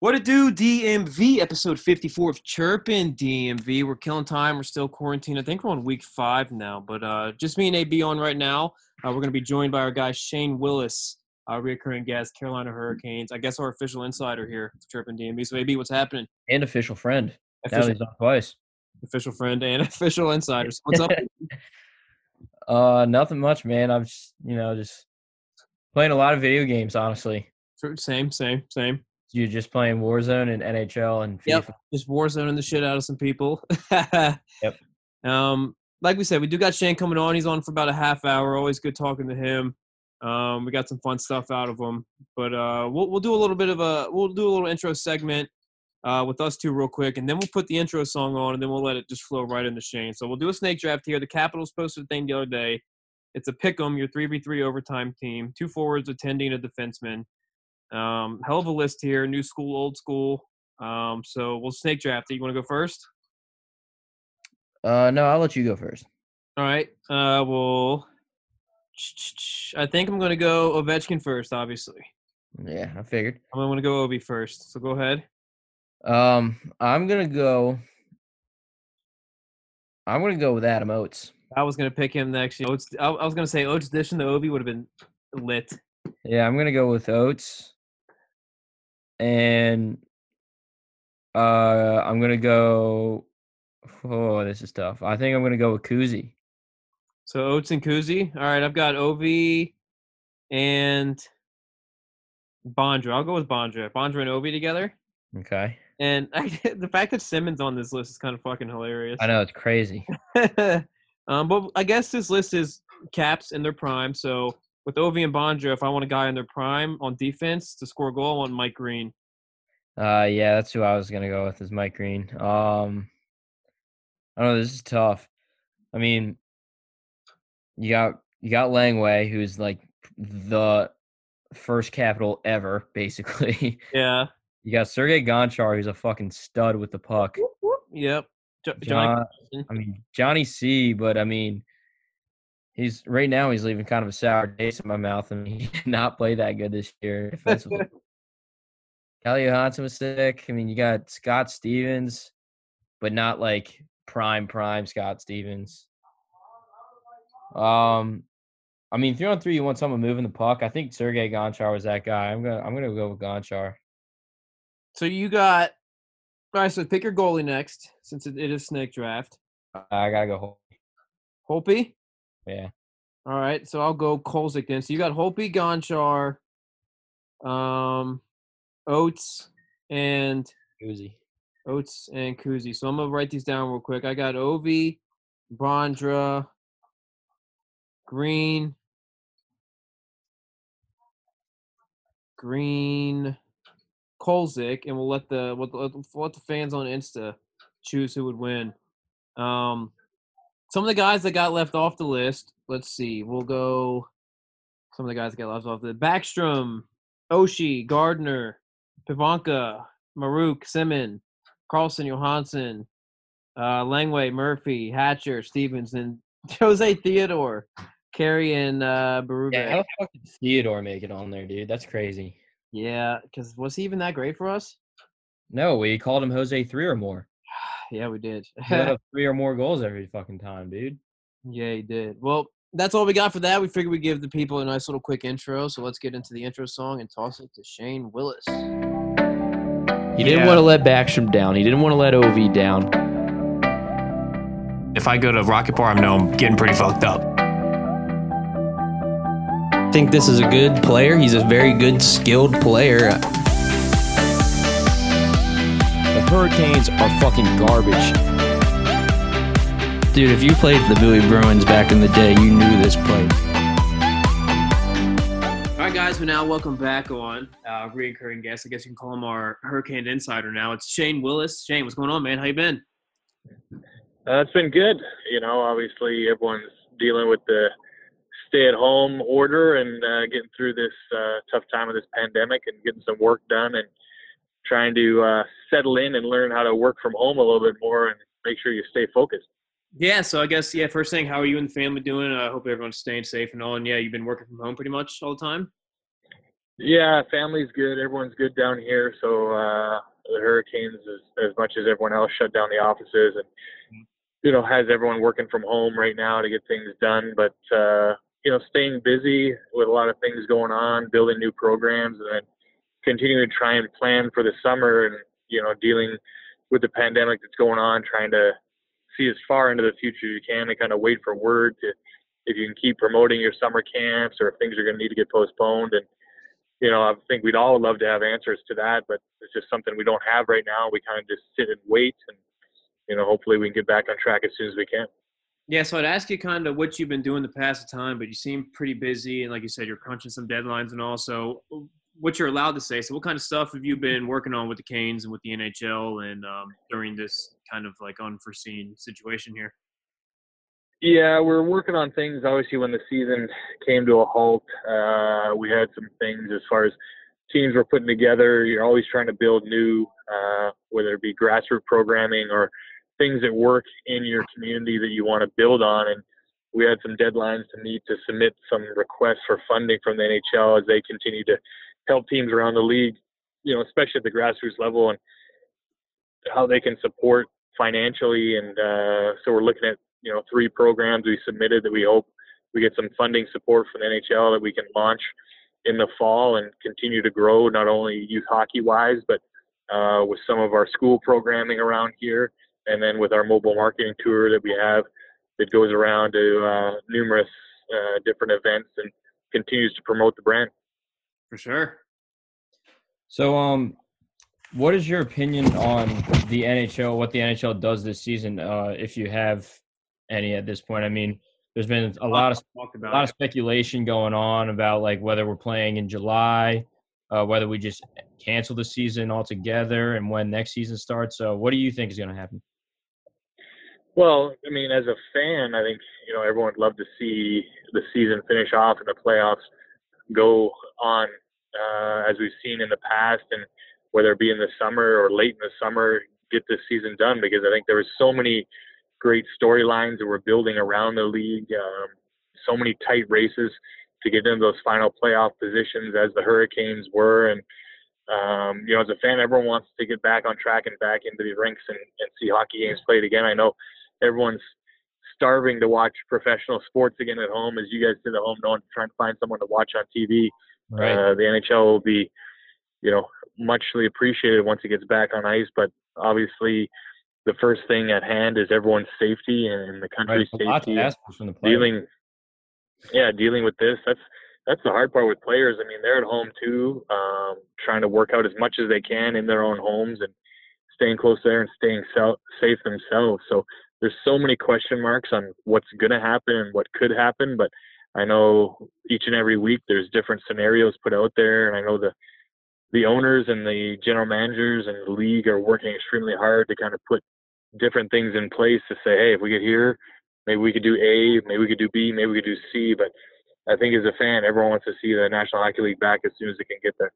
What it do, DMV, episode 54 of Chirpin DMV. We're killing time. We're still quarantined. I think we're on week five now, but uh, just me and AB on right now. Uh, we're going to be joined by our guy, Shane Willis, our reoccurring guest, Carolina Hurricanes. I guess our official insider here, Chirpin DMV. So, AB, what's happening? And official friend. Now Official, he's on twice. official friend and official insider. So what's up? Uh, nothing much, man. I'm just, you know, just playing a lot of video games. Honestly, same, same, same. You're just playing Warzone and NHL and FIFA. Yep. Just warzoning the shit out of some people. yep. Um, like we said, we do got Shane coming on. He's on for about a half hour. Always good talking to him. Um, we got some fun stuff out of him. But uh, we'll we'll do a little bit of a we'll do a little intro segment uh, with us two real quick, and then we'll put the intro song on, and then we'll let it just flow right into Shane. So we'll do a snake draft here. The Capitals posted a thing the other day. It's a pick 'em, your three v three overtime team, two forwards, attending a defenseman. Um, hell of a list here, new school, old school. Um, so we'll snake draft it. You want to go first? Uh, no, I'll let you go first. All right. Uh, well, I think I'm going to go Ovechkin first. Obviously, Yeah, I figured. I'm going to go Ovi first. So go ahead. Um, I'm gonna go. I'm gonna go with Adam Oates. I was going to pick him next. Oates, I, I was going to say Oates addition to Ovi would have been lit. Yeah, I'm gonna go with Oates. And uh, I'm gonna go. Oh, this is tough. I think I'm gonna go with Kuzi. So Oates and Kuzi. All right, I've got Ovi and Bondra. I'll go with Bondra. Bondra and Ovi together. Okay. And I, the fact that Simmons on this list is kind of fucking hilarious. I know it's crazy. um, but I guess this list is caps in their prime. So with Ovi and Bondra, if I want a guy in their prime on defense to score a goal, I want Mike Green. Uh, yeah, that's who I was gonna go with is Mike Green. Um, I don't know. This is tough. I mean, you got you got Langway, who's like the first capital ever, basically. Yeah. You got Sergey Gonchar, who's a fucking stud with the puck. Whoop, whoop. Yep. Jo- Johnny John, I mean Johnny C, but I mean, he's right now he's leaving kind of a sour taste in my mouth, and he did not play that good this year defensively. Calle Johansson was sick. I mean, you got Scott Stevens, but not like prime prime Scott Stevens. Um, I mean, three on three, you want someone moving the puck. I think Sergey Gonchar was that guy. I'm gonna I'm gonna go with Gonchar. So you got. All right, so pick your goalie next, since it, it is snake draft. I gotta go. Hol- Holtby. Yeah, All right, so I'll go Kolzig then. So you got Holtby, Gonchar, um, Oates, and Uzi. Oates and Kuzi. So I'm gonna write these down real quick. I got Ovi, Bondra, Green, Green, Kolzig, and we'll let the we'll, let the- we'll let the fans on Insta choose who would win. Um, some of the guys that got left off the list. Let's see. We'll go. Some of the guys that got left off the Backstrom, Oshie, Gardner, Pivonka, Maruk, Simon, Carlson, Johansson, uh, Langway, Murphy, Hatcher, Stevens, and Jose Theodore, Carey, and uh, Berube. Yeah, how the fuck did Theodore make it on there, dude? That's crazy. Yeah, because was he even that great for us? No, we called him Jose three or more. Yeah, we did. He let up three or more goals every fucking time, dude. yeah, he did. Well, that's all we got for that. We figured we'd give the people a nice little quick intro. So let's get into the intro song and toss it to Shane Willis. He didn't Yeah. want to let Backstrom down. He didn't want to let OV down. If I go to Rocket Bar, I know I'm getting pretty fucked up. I think this is a good player. He's a very good, skilled player. The Hurricanes are fucking garbage. Dude, if you played for the Billy Bruins back in the day, you knew this play. All right, guys, we now welcome back on uh, reoccurring guest. I guess you can call him our Hurricane Insider now. It's Shane Willis. Shane, what's going on, man? How you been? Uh, it's been good. You know, obviously everyone's dealing with the stay-at-home order and uh, getting through this uh, tough time of this pandemic and getting some work done and trying to uh, settle in and learn how to work from home a little bit more and make sure you stay focused. Yeah, so I guess yeah. First thing, how are you and the family doing? I hope everyone's staying safe and all. And yeah, you've been working from home pretty much all the time. Yeah, family's good. Everyone's good down here. So uh, the Hurricanes, as, as much as everyone else, shut down the offices and you know has everyone working from home right now to get things done. But uh, you know, staying busy with a lot of things going on, building new programs, and then continuing to try and plan for the summer and you know dealing with the pandemic that's going on, trying to see as far into the future as you can and kind of wait for word to if you can keep promoting your summer camps or if things are going to need to get postponed and you know, I think we'd all love to have answers to that, but it's just something we don't have right now. We kind of just sit and wait, and you know, hopefully we can get back on track as soon as we can. Yeah, so I'd ask you kind of what you've been doing the past time, but you seem pretty busy, and like you said, you're crunching some deadlines and also what you're allowed to say. So, what kind of stuff have you been working on with the Canes and with the NHL, and um, during this kind of like unforeseen situation here? Yeah, we're working on things. Obviously, when the season came to a halt, uh, we had some things as far as teams we're putting together. You're always trying to build new, uh, whether it be grassroots programming or things that work in your community that you want to build on. And we had some deadlines to meet to submit some requests for funding from the NHL as they continue to help teams around the league, you know, especially at the grassroots level and how they can support financially. And uh, so we're looking at you know three programs we submitted that we hope we get some funding support from the NHL that we can launch in the fall and continue to grow not only youth hockey wise but uh, with some of our school programming around here and then with our mobile marketing tour that we have that goes around to uh, numerous uh, different events and continues to promote the brand. For sure. So, um, what is your opinion on the NHL? What the NHL does this season? Uh, if you have any at this point. I mean, there's been a lot of a lot of speculation going on about like whether we're playing in July, uh, whether we just cancel the season altogether, and when next season starts. So, what do you think is going to happen? Well, I mean, as a fan, I think you know everyone would love to see the season finish off and the playoffs go on uh, as we've seen in the past, and whether it be in the summer or late in the summer, get this season done because I think there was so many great storylines that we're building around the league. Um, so many tight races to get into those final playoff positions as the Hurricanes were. And, um, you know, as a fan, everyone wants to get back on track and back into the rinks and, and see hockey games played again. I know everyone's starving to watch professional sports again at home as you guys sit at home, no one's trying to find someone to watch on TV. Right. Uh, the NHL will be, you know, muchly appreciated once it gets back on ice, but obviously the first thing at hand is everyone's safety and the country's right. safety. The dealing, yeah, dealing with this. That's that's the hard part with players. I mean, they're at home too, um, trying to work out as much as they can in their own homes and staying close there and staying safe themselves. So there's so many question marks on what's going to happen and what could happen. But I know each and every week there's different scenarios put out there, and I know the the owners and the general managers and the league are working extremely hard to kind of put different things in place to say, hey, if we get here, maybe we could do A, maybe we could do B, maybe we could do C. But I think as a fan, everyone wants to see the National Hockey League back as soon as it can get there.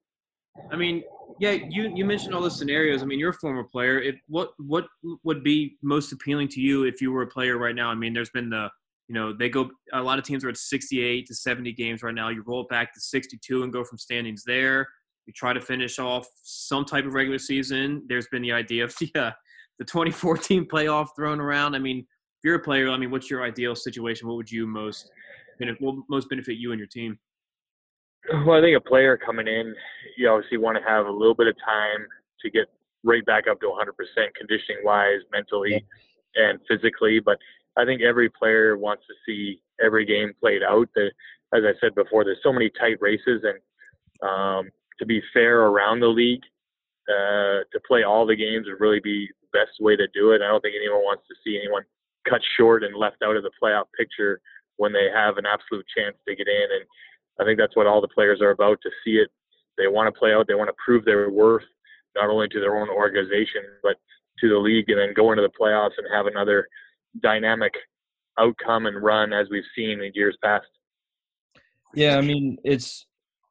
I mean, yeah, you you mentioned all the scenarios. I mean, you're a former player. It, what what would be most appealing to you if you were a player right now? I mean, there's been the you know they go a lot of teams are at 68 to 70 games right now. You roll back to 62 and go from standings there. You try to finish off some type of regular season. There's been the idea of the uh, the 2014 playoff thrown around. I mean, if you're a player, I mean, what's your ideal situation? What would you most what most benefit you and your team? Well, I think a player coming in, you obviously want to have a little bit of time to get right back up to 100% conditioning wise, mentally, yeah. and physically. But I think every player wants to see every game played out. As I said before, there's so many tight races, and um, to be fair around the league, uh, to play all the games would really be the best way to do it. I don't think anyone wants to see anyone cut short and left out of the playoff picture when they have an absolute chance to get in. And I think that's what all the players are about to see it. They want to play out. They want to prove their worth, not only to their own organization, but to the league and then go into the playoffs and have another dynamic outcome and run as we've seen in years past. Yeah, I mean, it's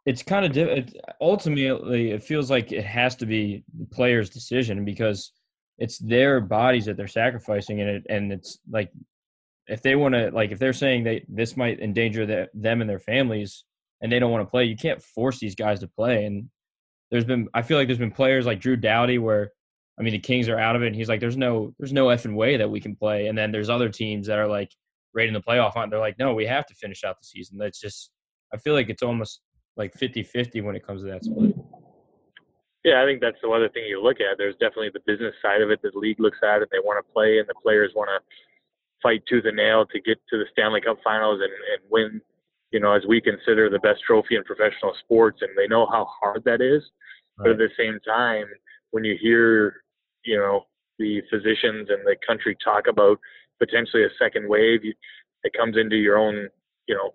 it's kind of it, ultimately it feels like it has to be the player's decision because it's their bodies that they're sacrificing and it and it's like if they want to like if they're saying that this might endanger the, them and their families and they don't want to play. You can't force these guys to play. And there's been I feel like there's been players like Drew Doughty where I mean the Kings are out of it and he's like there's no there's no effing way that we can play. And then there's other teams that are like rating the playoff on they're like no we have to finish out the season. That's just I feel like it's almost like 50-50 when it comes to that split. Yeah, I think that's the other thing you look at. There's definitely the business side of it that the league looks at and they want to play and the players want to fight tooth and nail to get to the Stanley Cup finals and, and win, you know, as we consider the best trophy in professional sports and they know how hard that is. Right. But at the same time, when you hear, you know, the physicians and the country talk about potentially a second wave, it comes into your own, you know,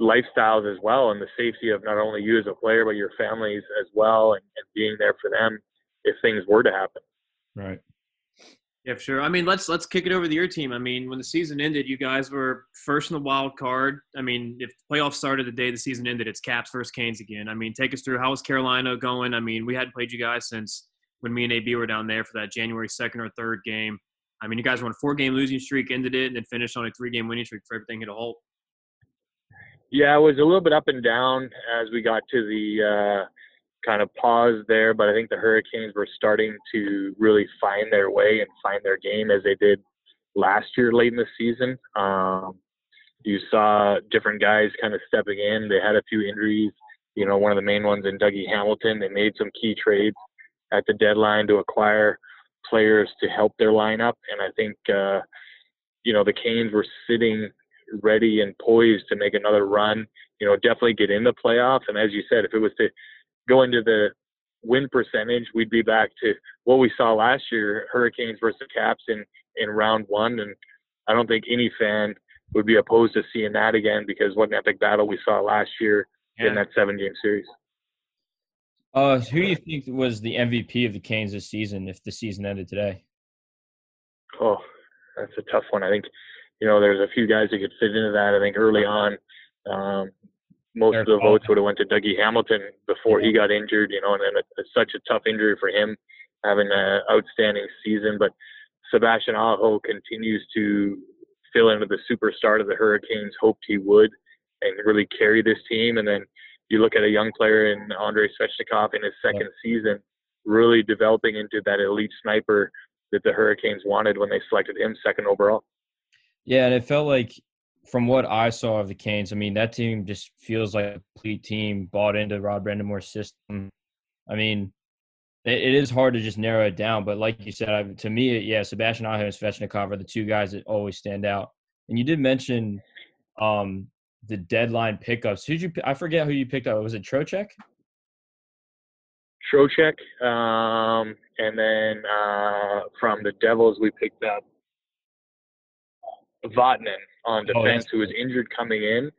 lifestyles as well and the safety of not only you as a player but your families as well and, and being there for them if things were to happen. Right. Yeah, sure. I mean, let's let's kick it over to your team. I mean, when the season ended, you guys were first in the wild card. I mean, if the playoffs started the day the season ended, it's Caps versus Canes again. I mean, take us through how was Carolina going? I mean, we hadn't played you guys since when me and AB were down there for that January second or third game. I mean, you guys won a four game losing streak, ended it, and then finished on a three game winning streak for everything hit a halt. Yeah, it was a little bit up and down as we got to the uh, kind of pause there, but I think the Hurricanes were starting to really find their way and find their game as they did last year late in the season. Um, you saw different guys kind of stepping in. They had a few injuries. You know, one of the main ones in Dougie Hamilton. They made some key trades at the deadline to acquire players to help their lineup, and I think uh, you know the Canes were sitting ready and poised to make another run. You know, definitely get in the playoffs. And as you said, if it was to go into the win percentage, we'd be back to what we saw last year, Hurricanes versus Caps in in round one. And I don't think any fan would be opposed to seeing that again because what an epic battle we saw last year yeah. in that seven game series. Uh, who do you think was the MVP of the Canes this season if the season ended today? Oh, that's a tough one. I think, you know, there's a few guys that could fit into that. I think early on, um, most of the votes would have went to Dougie Hamilton before he got injured, you know, and then it's such a tough injury for him having an outstanding season. But Sebastian Aho continues to fill into the superstar of the Hurricanes hoped he would and really carry this team. And then you look at a young player in Andrei Svechnikov in his second yeah. season, really developing into that elite sniper that the Hurricanes wanted when they selected him second overall. Yeah, and it felt like from what I saw of the Canes, I mean, that team just feels like a complete team bought into Rod Brind'Amour's system. I mean, it, it is hard to just narrow it down, but like you said, I, to me, yeah, Sebastian Aho and Svechnikov are the two guys that always stand out. And you did mention um, the deadline pickups. Who'd you? I forget who you picked up. Was it Trocheck? Trocheck, um, and then uh, from the Devils, we picked up Vatanen on oh, defense, oh, who was injured coming in.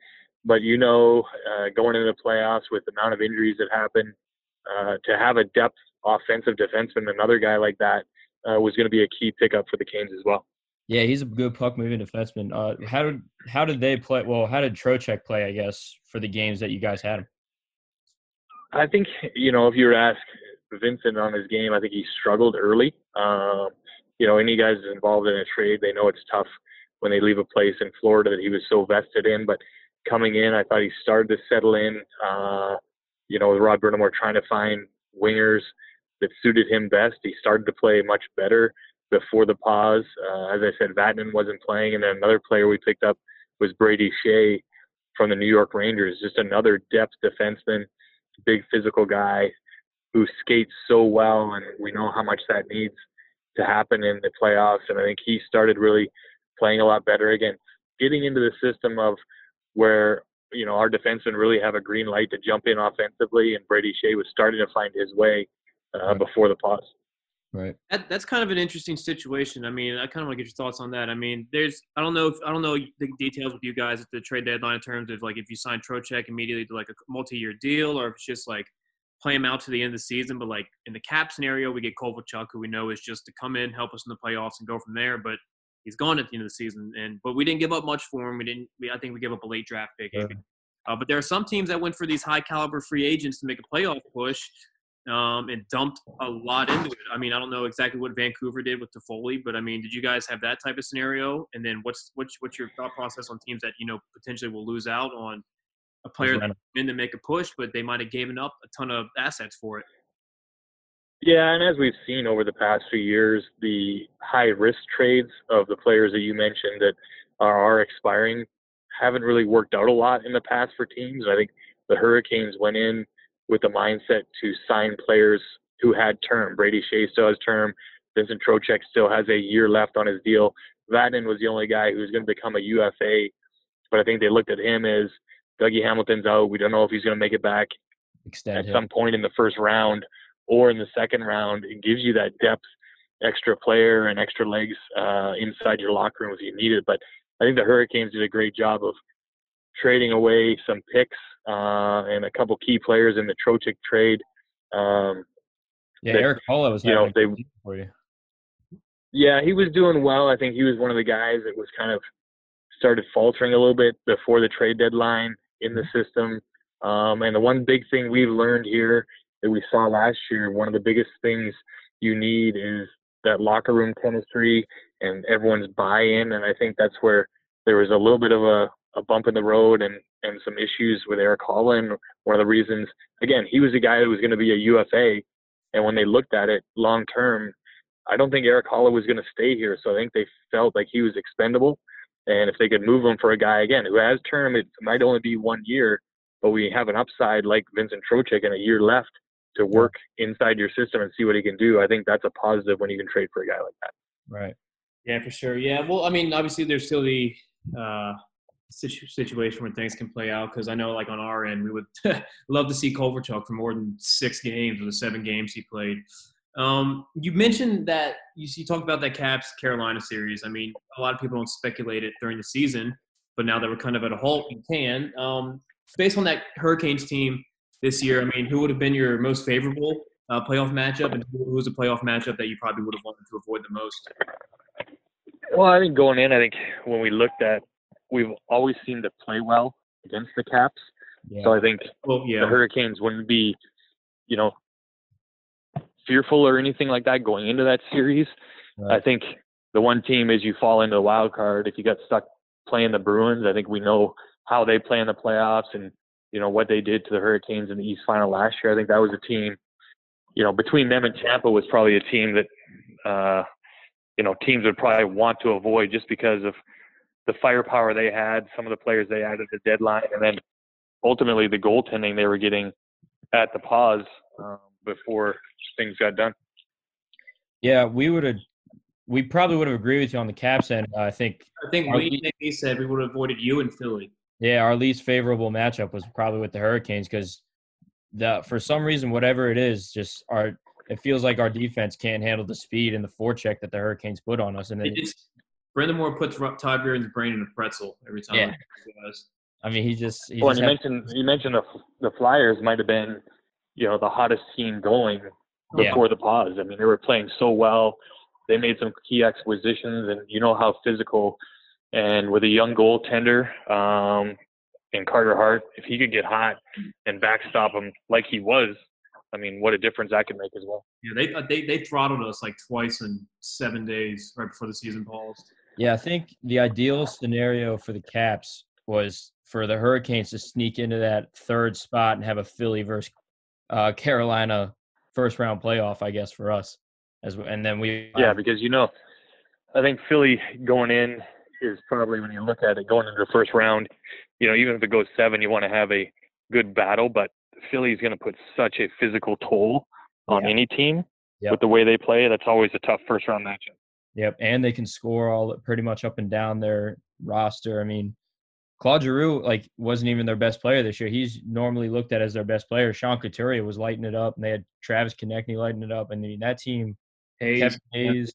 But you know, uh, going into the playoffs with the amount of injuries that happened, uh, to have a depth offensive defenseman, another guy like that, uh, was going to be a key pickup for the Canes as well. Yeah, he's a good puck moving defenseman. Uh, how did how did they play? Well, how did Trocheck play? I guess for the games that you guys had him. I think you know if you were to ask Vincent on his game, I think he struggled early. Um, you know, any guys involved in a trade, they know it's tough when they leave a place in Florida that he was so vested in. But coming in, I thought he started to settle in. Uh, you know, with Rod Brind'Amour trying to find wingers that suited him best, he started to play much better before the pause. Uh, as I said, Vatanen wasn't playing, and then another player we picked up was Brady Skjei from the New York Rangers, just another depth defenseman, big physical guy who skates so well, and we know how much that needs to happen in the playoffs. And I think he started really playing a lot better again, getting into the system of where you know our defensemen really have a green light to jump in offensively, and Brady Skjei was starting to find his way uh, before the pause. Right. That, that's kind of an interesting situation. I mean, I kind of want to get your thoughts on that. I mean, there's I don't know if I don't know the details with you guys at the trade deadline in terms of like if you sign Trocheck immediately to like a multi-year deal or if it's just like play him out to the end of the season. But like in the cap scenario, we get Kovalchuk, who we know is just to come in, help us in the playoffs, and go from there. But he's gone at the end of the season, and but we didn't give up much for him. We didn't. We, I think we gave up a late draft pick. Yeah. Uh, but there are some teams that went for these high caliber free agents to make a playoff push um, and dumped a lot into it. I mean, I don't know exactly what Vancouver did with Toffoli, but I mean, did you guys have that type of scenario? And then what's what's what's your thought process on teams that you know potentially will lose out on a player Rental. that's in to make a push, but they might have given up a ton of assets for it. Yeah, and as we've seen over the past few years, the high risk trades of the players that you mentioned that are, are expiring haven't really worked out a lot in the past for teams. I think the Hurricanes went in with the mindset to sign players who had term. Brady Skjei still has term. Vincent Trocheck still has a year left on his deal. Vatanen was the only guy who was going to become a UFA, but I think they looked at him as Dougie Hamilton's out. We don't know if he's going to make it back Extend at him. some point in the first round or in the second round. It gives you that depth, extra player, and extra legs uh, inside your locker room if you need it. But I think the Hurricanes did a great job of trading away some picks uh, and a couple key players in the Trocheck trade. Um, yeah, that, Erik Haula was you know, they- for you. yeah, he was doing well. I think he was one of the guys that was kind of started faltering a little bit before the trade deadline in the system. Um, and the one big thing we've learned here that we saw last year, one of the biggest things you need is that locker room chemistry and everyone's buy-in. And I think that's where there was a little bit of a, a bump in the road and, and some issues with Erik Haula. One of the reasons, again, he was a guy that was going to be a UFA. And when they looked at it long term, I don't think Erik Haula was going to stay here. So I think they felt like he was expendable. And if they could move him for a guy again who has term, it might only be one year, but we have an upside like Vincent Trocheck and a year left to work inside your system and see what he can do. I think that's a positive when you can trade for a guy like that. Right. Yeah, for sure. Yeah, well, I mean, obviously, there's still the uh, situ- situation where things can play out because I know, like on our end, we would love to see Kovalchuk for more than six games or the seven games he played. Um, you mentioned that you, you talked about that Caps Carolina series. I mean, a lot of people don't speculate it during the season, but now that we're kind of at a halt, you can. Um, based on that Hurricanes team this year, I mean, who would have been your most favorable uh, playoff matchup, and who was a playoff matchup that you probably would have wanted to avoid the most? Well, I think going in, I think when we looked at, we've always seemed to play well against the Caps. Yeah. So I think Well, yeah, the Hurricanes wouldn't be, you know, fearful or anything like that going into that series. I think the one team is you fall into the wild card. If you got stuck playing the Bruins, I think we know how they play in the playoffs and you know what they did to the Hurricanes in the East Final last year. I think that was a team. You know, between them and Tampa was probably a team that, uh, you know, teams would probably want to avoid just because of the firepower they had, some of the players they added at the deadline, and then ultimately the goaltending they were getting at the pause um, before things got done. Yeah, we would have. We probably would have agreed with you on the Caps end. I think. I think we we- he said we would have avoided you in Philly. Yeah, our least favorable matchup was probably with the Hurricanes because the for some reason, whatever it is, just our it feels like our defense can't handle the speed and the forecheck that the Hurricanes put on us. And then, It just Brind'Amour puts Ru- Todd Reirden's brain in a pretzel every time. Yeah. I mean, he just he Well, just you had- mentioned you mentioned the the Flyers might have been, you know, the hottest team going Yeah. before the pause. I mean, they were playing so well. They made some key acquisitions, and you know how physical. And with a young goaltender, um, and Carter Hart, if he could get hot and backstop him like he was, I mean, what a difference that could make as well. Yeah, they uh, they they throttled us like twice in seven days right before the season paused. Yeah, I think the ideal scenario for the Caps was for the Hurricanes to sneak into that third spot and have a Philly versus uh, Carolina first round playoff, I guess, for us. As and then we Yeah, because you know, I think Philly going in is probably when you look at it going into the first round, you know, even if it goes seven, you want to have a good battle. But Philly's going to put such a physical toll on Yeah. any team Yep. with the way they play. That's always a tough first round matchup. Yep, and they can score all pretty much up and down their roster. I mean, Claude Giroux like wasn't even their best player this year. He's normally looked at as their best player. Sean Couturier was lighting it up, and they had Travis Konecny lighting it up. And I mean, that team, Hayes, Kevin Hayes.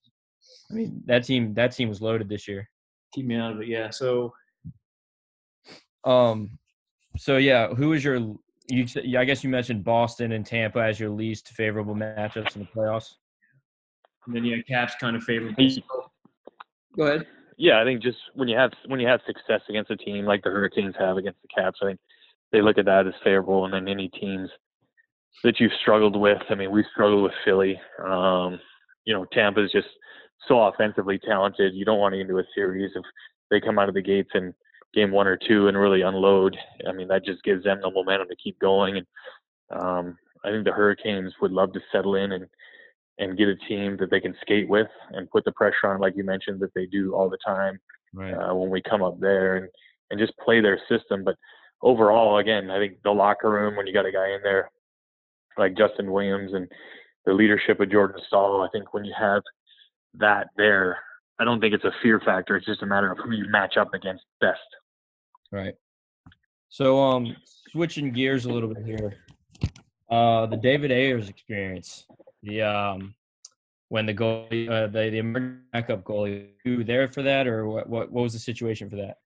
I mean, that team that team was loaded this year. keep me out of it. Yeah, so Um, so yeah, who is your you? I guess you mentioned Boston and Tampa as your least favorable matchups in the playoffs. And then yeah, Caps kind of favorable. Go ahead. Yeah, I think just when you have when you have success against a team like the Hurricanes have against the Caps, I think they look at that as favorable. And then any teams that you've struggled with, I mean, we struggled with Philly. Um, you know, Tampa's just so offensively talented. You don't want to get into a series if they come out of the gates and game one or two and really unload, I mean, that just gives them the momentum to keep going. And um, I think the Hurricanes would love to settle in and and get a team that they can skate with and put the pressure on, like you mentioned, that they do all the time Right. uh, when we come up there and and just play their system. But overall, again, I think the locker room when you got a guy in there like Justin Williams and the leadership of Jordan Staal, I think when you have that there, I don't think it's a fear factor. It's just a matter of who you match up against best. Right. So, um, switching gears a little bit here, uh, the David Ayres experience, the um, when the goalie, uh, the the emergency backup goalie, you there for that, or what? What, what was the situation for that?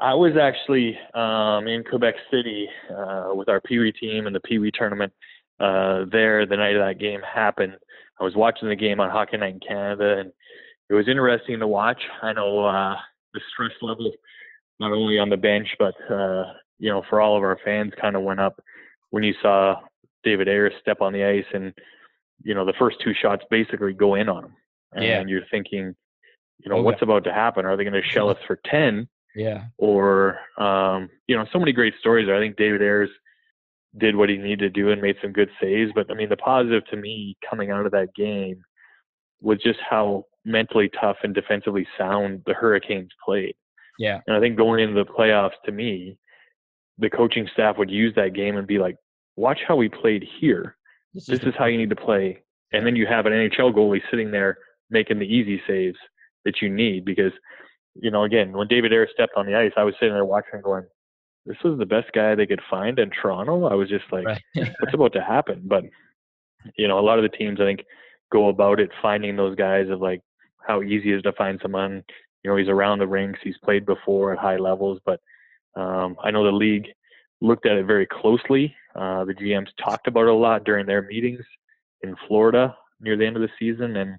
I was actually um, in Quebec City uh, with our Pee Wee team and the Pee Wee tournament uh, there the night of that game happened. I was watching the game on Hockey Night in Canada, and it was interesting to watch. I know uh, the stress level, not only on the bench, but uh, you know, for all of our fans, kind of went up when you saw David Ayres step on the ice, and you know, the first two shots basically go in on him, and Yeah. you're thinking, you know, Oh, what's about to happen? Are they going to shell us for ten? Yeah. or um, you know, so many great stories. there. I think David Ayres did what he needed to do and made some good saves. But I mean, the positive to me coming out of that game was just how mentally tough and defensively sound the Hurricanes played. Yeah. And I think going into the playoffs, to me, the coaching staff would use that game and be like, "Watch how we played here. This is how you need to play." And then you have an NHL goalie sitting there making the easy saves that you need because you know, again, when David Ayres stepped on the ice, I was sitting there watching, going, "This was the best guy they could find in Toronto." I was just like, Right. "What's about to happen?" But you know, a lot of the teams I think go about it finding those guys of like how easy it is to find someone. You know, he's around the rinks, he's played before at high levels, but um, I know the league looked at it very closely. Uh, the GMs talked about it a lot during their meetings in Florida near the end of the season, and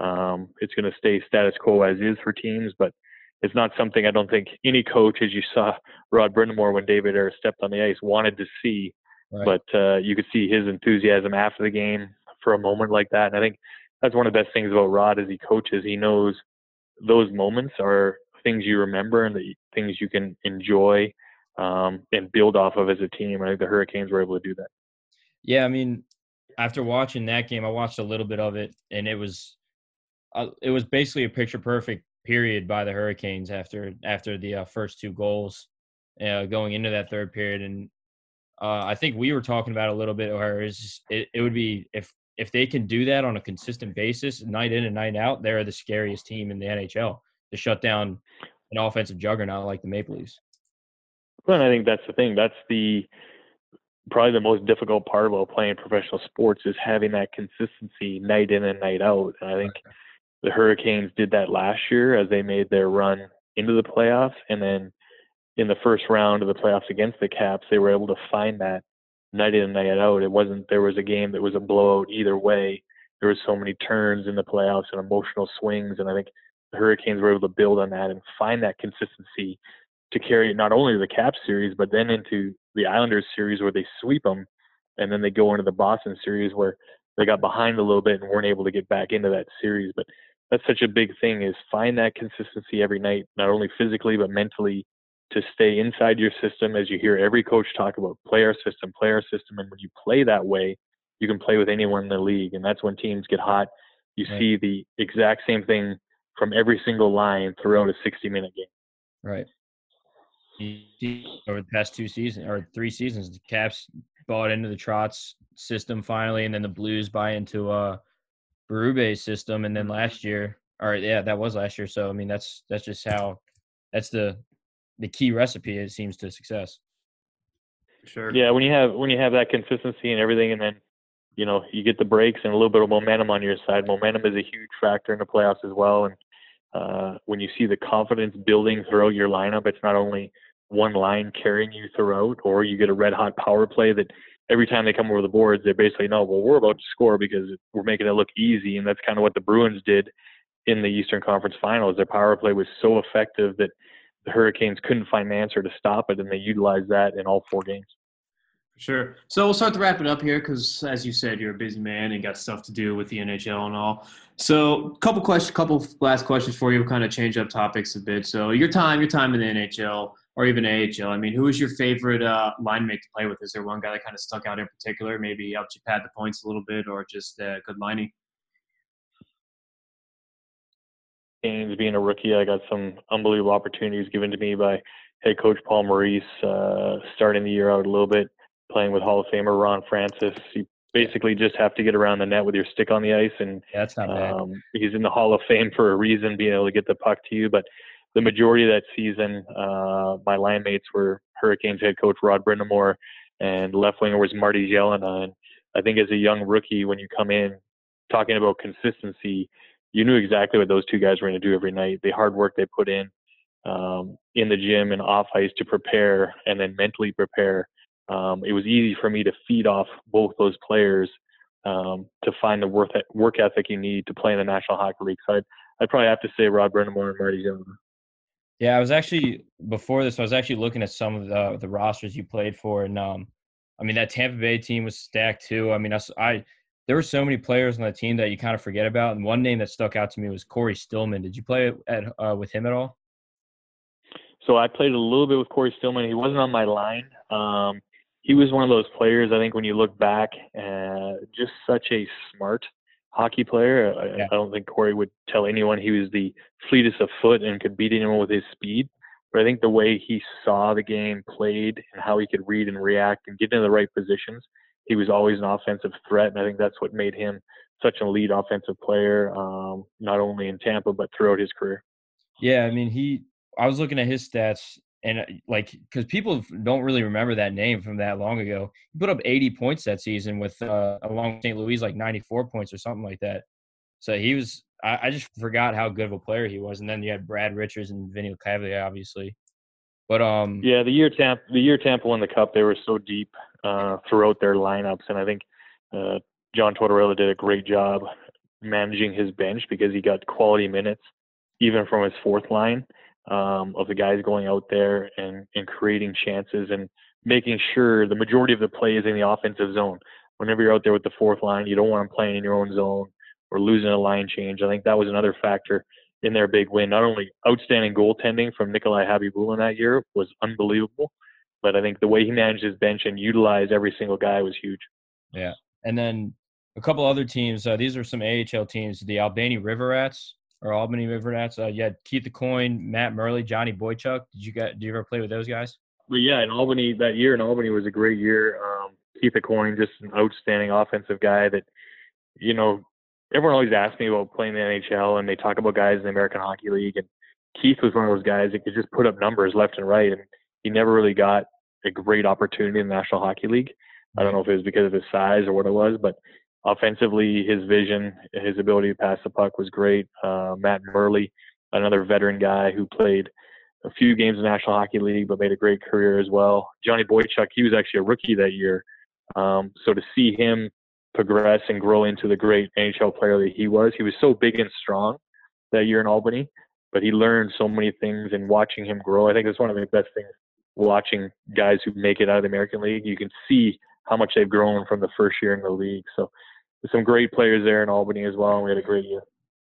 um, it's going to stay status quo as is for teams, but it's not something I don't think any coach, as you saw Rod Brind'Amour when David Ayres stepped on the ice, wanted to see. Right. But uh, you could see his enthusiasm after the game for a moment like that. And I think that's one of the best things about Rod as he coaches. He knows those moments are things you remember and the things you can enjoy um, and build off of as a team. I think the Hurricanes were able to do that. Yeah, I mean, after watching that game, I watched a little bit of it, and it was, uh, it was basically a picture perfect period by the Hurricanes after after the uh, first two goals, uh, going into that third period, and uh, I think we were talking about a little bit, where it, it would be if if they can do that on a consistent basis, night in and night out, they're the scariest team in the NHL to shut down an offensive juggernaut like the Maple Leafs. Well, and I think that's the thing. That's the probably the most difficult part about playing professional sports is having that consistency night in and night out. And I think the Hurricanes did that last year as they made their run into the playoffs, and then in the first round of the playoffs against the Caps, they were able to find that night in and night out. It wasn't there was a game that was a blowout either way. There was so many turns in the playoffs and emotional swings, and I think the Hurricanes were able to build on that and find that consistency to carry it not only to the Cap series, but then into the Islanders series where they sweep them, and then they go into the Boston series where they got behind a little bit and weren't able to get back into that series. But that's such a big thing is find that consistency every night, not only physically but mentally, to stay inside your system. As you hear every coach talk about, play our system, play our system, and when you play that way, you can play with anyone in the league, and that's when teams get hot. You Right. see the exact same thing from every single line throughout a 60-minute game. Right. Over the past two seasons or three seasons, the Caps bought into the Trotz system finally, and then the Blues buy into uh Berube's system, and then last year, or yeah, that was last year. So I mean, that's that's just how that's the the key recipe it seems to success. Sure. Yeah, when you have when you have that consistency and everything, and then you know you get the breaks and a little bit of momentum on your side. Momentum is a huge factor in the playoffs as well. And uh, when you see the confidence building throughout your lineup, it's not only one line carrying you throughout, or you get a red hot power play that every time they come over the boards, they basically know, well, we're about to score because we're making it look easy, and that's kind of what the Bruins did in the Eastern Conference Finals. Their power play was so effective that the Hurricanes couldn't find an answer to stop it, and they utilized that in all four games. Sure. So we'll start to wrap it up here because, as you said, you're a busy man and got stuff to do with the NHL and all. So, couple questions, couple last questions for you. Kind of change up topics a bit. So, your time, your time in the NHL or even AHL. I mean, who was your favorite uh, line mate to play with? Is there one guy that kind of stuck out in particular? Maybe helped you pad the points a little bit, or just uh, good lining? Games being a rookie, I got some unbelievable opportunities given to me by head coach Paul Maurice. Uh, starting the year out a little bit playing with Hall of Famer Ron Francis. You basically just have to get around the net with your stick on the ice, and yeah, that's not bad. Um, he's in the Hall of Fame for a reason, being able to get the puck to you. But the majority of that season, uh, my line mates were Hurricanes head coach Rod Brind'Amour, and left winger was Marty Gelinas. And I think as a young rookie, when you come in, talking about consistency, you knew exactly what those two guys were going to do every night. The hard work they put in um, in the gym and off ice to prepare, and then mentally prepare um, it was easy for me to feed off both those players um, to find the work work ethic you need to play in the National Hockey League. So I'd, I'd probably have to say Rod Brind'Amour and Marty Jones. Yeah, I was actually before this. I was actually looking at some of the the rosters you played for, and um, I mean that Tampa Bay team was stacked too. I mean, I, I there were so many players on that team that you kind of forget about, and one name that stuck out to me was Cory Stillman. Did you play at uh, with him at all? So I played a little bit with Cory Stillman. He wasn't on my line. Um, he was one of those players. I think when you look back, uh, just such a smart hockey player. I, I don't think Cory would tell anyone he was the fleetest of foot and could beat anyone with his speed. But I think the way he saw the game played and how he could read and react and get into the right positions, he was always an offensive threat. And I think that's what made him such an elite offensive player, um, not only in Tampa but throughout his career. Yeah, I mean, he. I was looking at his stats and uh, like because people don't really remember that name from that long ago. He put up 80 points that season with uh, along St. Louis like 94 points or something like that. So he was. I, I, just forgot how good of a player he was. And then you had Brad Richards and Vinny Lecavalier, obviously. But um, yeah, the year Tampa, the year Tampa won the cup, they were so deep uh, throughout their lineups, and I think uh, John Tortorella did a great job managing his bench because he got quality minutes even from his fourth line um, of the guys going out there and, and creating chances and making sure the majority of the play is in the offensive zone. Whenever you're out there with the fourth line, you don't want them playing in your own zone or losing a line change. I think that was another factor in their big win. Not only outstanding goaltending from Nikolai Khabibulin that year was unbelievable, but I think the way he managed his bench and utilized every single guy was huge. Yeah, and then a couple other teams. Uh, these are some AHL teams. The Albany River Rats or Albany River Rats. Uh, you had Keith Aucoin, Matt Murley, Johnny Boychuk. Did you get? Do you ever play with those guys? But yeah, in Albany that year in Albany was a great year. Um, Keith Aucoin, just an outstanding offensive guy that, you know, everyone always asks me about playing the NHL and they talk about guys in the American Hockey League and Keith was one of those guys that could just put up numbers left and right and he never really got a great opportunity in the National Hockey League. I don't know if it was because of his size or what it was, but offensively, his vision, his ability to pass the puck was great. Uh, Matt Murley, another veteran guy who played a few games in the National Hockey League, but made a great career as well. Johnny Boychuk, he was actually a rookie that year. Um, so to see him progress and grow into the great NHL player that he was, he was so big and strong that year in Albany, but he learned so many things and watching him grow. I think it's one of the best things watching guys who make it out of the American League. You can see how much they've grown from the first year in the league. So some great players there in Albany as well, and we had a great year.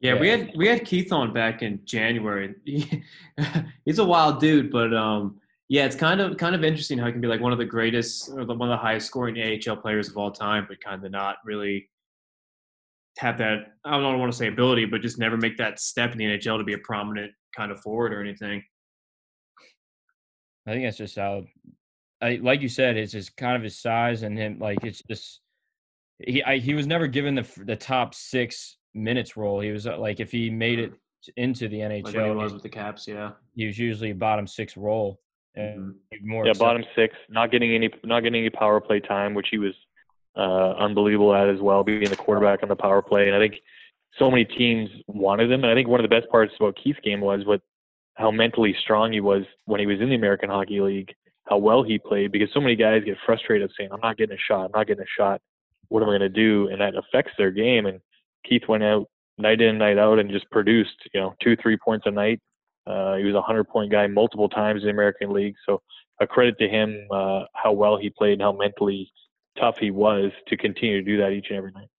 Yeah, yeah. we had we had Keith on back in January. he's a wild dude, but um, yeah, it's kind of kind of interesting how he can be like one of the greatest or one of the highest scoring AHL players of all time, but kind of not really have that. I don't want to say ability, but just never make that step in the NHL to be a prominent kind of forward or anything. I think that's just how, I, like you said, it's just kind of his size and him. Like it's just he I, he was never given the the top six minutes role. He was uh, like if he made it into the NHL, like he was with the Caps, yeah. He was usually bottom six role. And mm-hmm. more yeah, bottom six, not getting any not getting any power play time, which he was uh, unbelievable at as well, being the quarterback on the power play. And I think so many teams wanted him. And I think one of the best parts about Keith's game was what how mentally strong he was when he was in the American Hockey League, how well he played, because so many guys get frustrated saying, I'm not getting a shot, I'm not getting a shot what am I going to do? And that affects their game. And Keith went out night in, night out, and just produced, you know, two, three points a night. Uh, he was a hundred point guy multiple times in the American League. So a credit to him uh, how well he played and how mentally tough he was to continue to do that each and every night.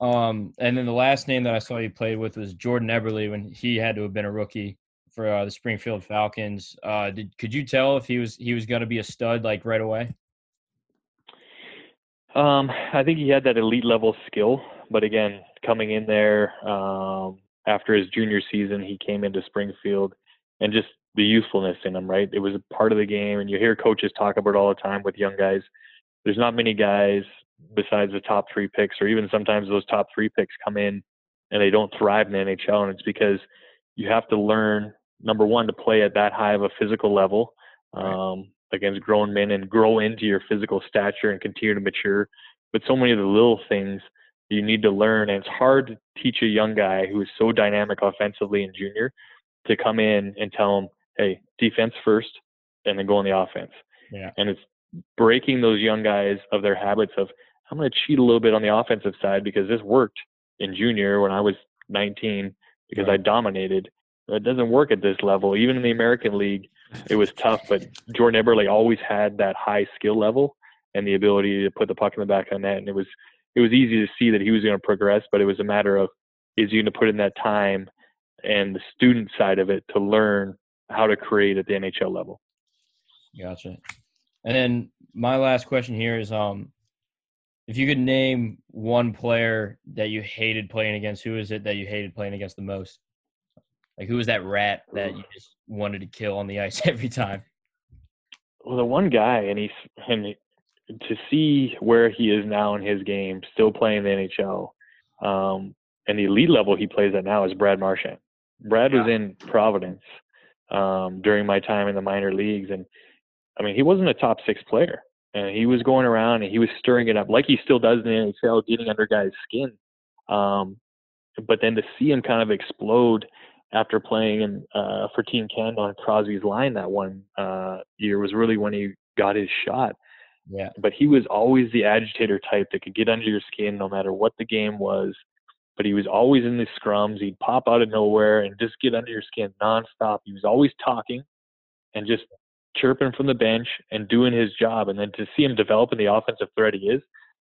Um, and then the last name that I saw you played with was Jordan Eberle when he had to have been a rookie for uh, the Springfield Falcons. Uh, did could you tell if he was he was going to be a stud like right away? Um, I think he had that elite level skill, but again, coming in there um, after his junior season, he came into Springfield and just the youthfulness in him, right? It was a part of the game, and you hear coaches talk about it all the time with young guys. There's not many guys besides the top three picks, or even sometimes those top three picks come in and they don't thrive in the NHL, and it's because you have to learn number one to play at that high of a physical level um, against grown men and grow into your physical stature and continue to mature. But so many of the little things you need to learn, and it's hard to teach a young guy who is so dynamic offensively in junior to come in and tell him, "Hey, defense first, and then go on the offense." Yeah. And it's breaking those young guys of their habits of I'm going to cheat a little bit on the offensive side because this worked in junior when I was 19 because right. I dominated. It doesn't work at this level. Even in the American League, it was tough. But Jordan Eberle always had that high skill level and the ability to put the puck in the back of the net. And it was it was easy to see that he was going to progress. But it was a matter of is he going to put in that time and the student side of it to learn how to create at the NHL level. Gotcha. And then my last question here is um if you could name one player that you hated playing against, who is it that you hated playing against the most? Like who was that rat that you just wanted to kill on the ice every time? Well, the one guy, and he's and to see where he is now in his game, still playing the NHL, um, and the elite level he plays at now is Brad Marchand. Brad yeah. was in Providence um, during my time in the minor leagues, and I mean he wasn't a top six player, and he was going around and he was stirring it up like he still does in the NHL, getting under guys' skin. Um, but then to see him kind of explode after playing in uh, for Team Canada on Crosby's line that one uh, year was really when he got his shot. Yeah. But he was always the agitator type that could get under your skin no matter what the game was. But he was always in the scrums. He'd pop out of nowhere and just get under your skin nonstop. He was always talking and just chirping from the bench and doing his job. And then to see him develop in the offensive threat he is,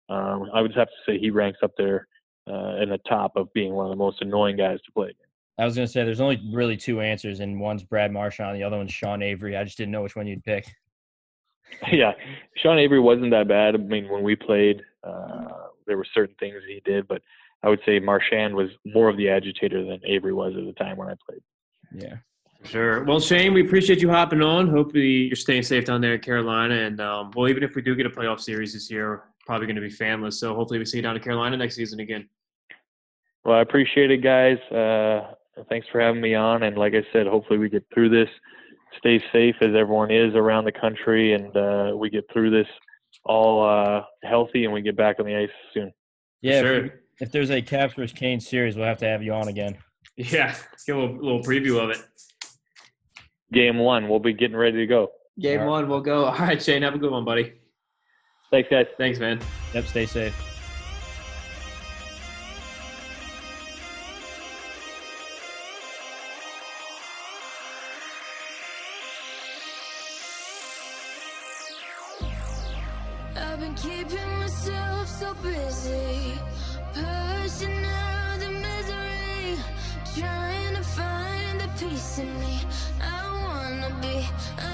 um, I would have to say he ranks up there uh, in the top of being one of the most annoying guys to play against. I was going to say there's only really two answers, and one's Brad Marchand, the other one's Sean Avery. I just didn't know which one you'd pick. Yeah, Sean Avery wasn't that bad. I mean, when we played, uh, there were certain things he did, but I would say Marchand was more of the agitator than Avery was at the time when I played. Yeah. Sure. Well, Shane, we appreciate you hopping on. Hopefully, you're staying safe down there in Carolina. And um, well, even if we do get a playoff series this year, probably going to be fanless. So hopefully, we see you down in Carolina next season again. Well, I appreciate it, guys. Uh, thanks for having me on. And like I said, hopefully, we get through this. Stay safe as everyone is around the country, and uh, we get through this all uh, healthy, and we get back on the ice soon. Yeah. Sure. If, if there's a Caps vs. Kane series, we'll have to have you on again. Yeah, give a little preview of it game one. We'll be getting ready to go. Game right. one, we'll go. All right, Shane, have a good one, buddy. Thanks, guys. Thanks, man. Yep, stay safe. Been keeping myself so busy, pushing out the misery, trying to find the peace in me. I wanna be.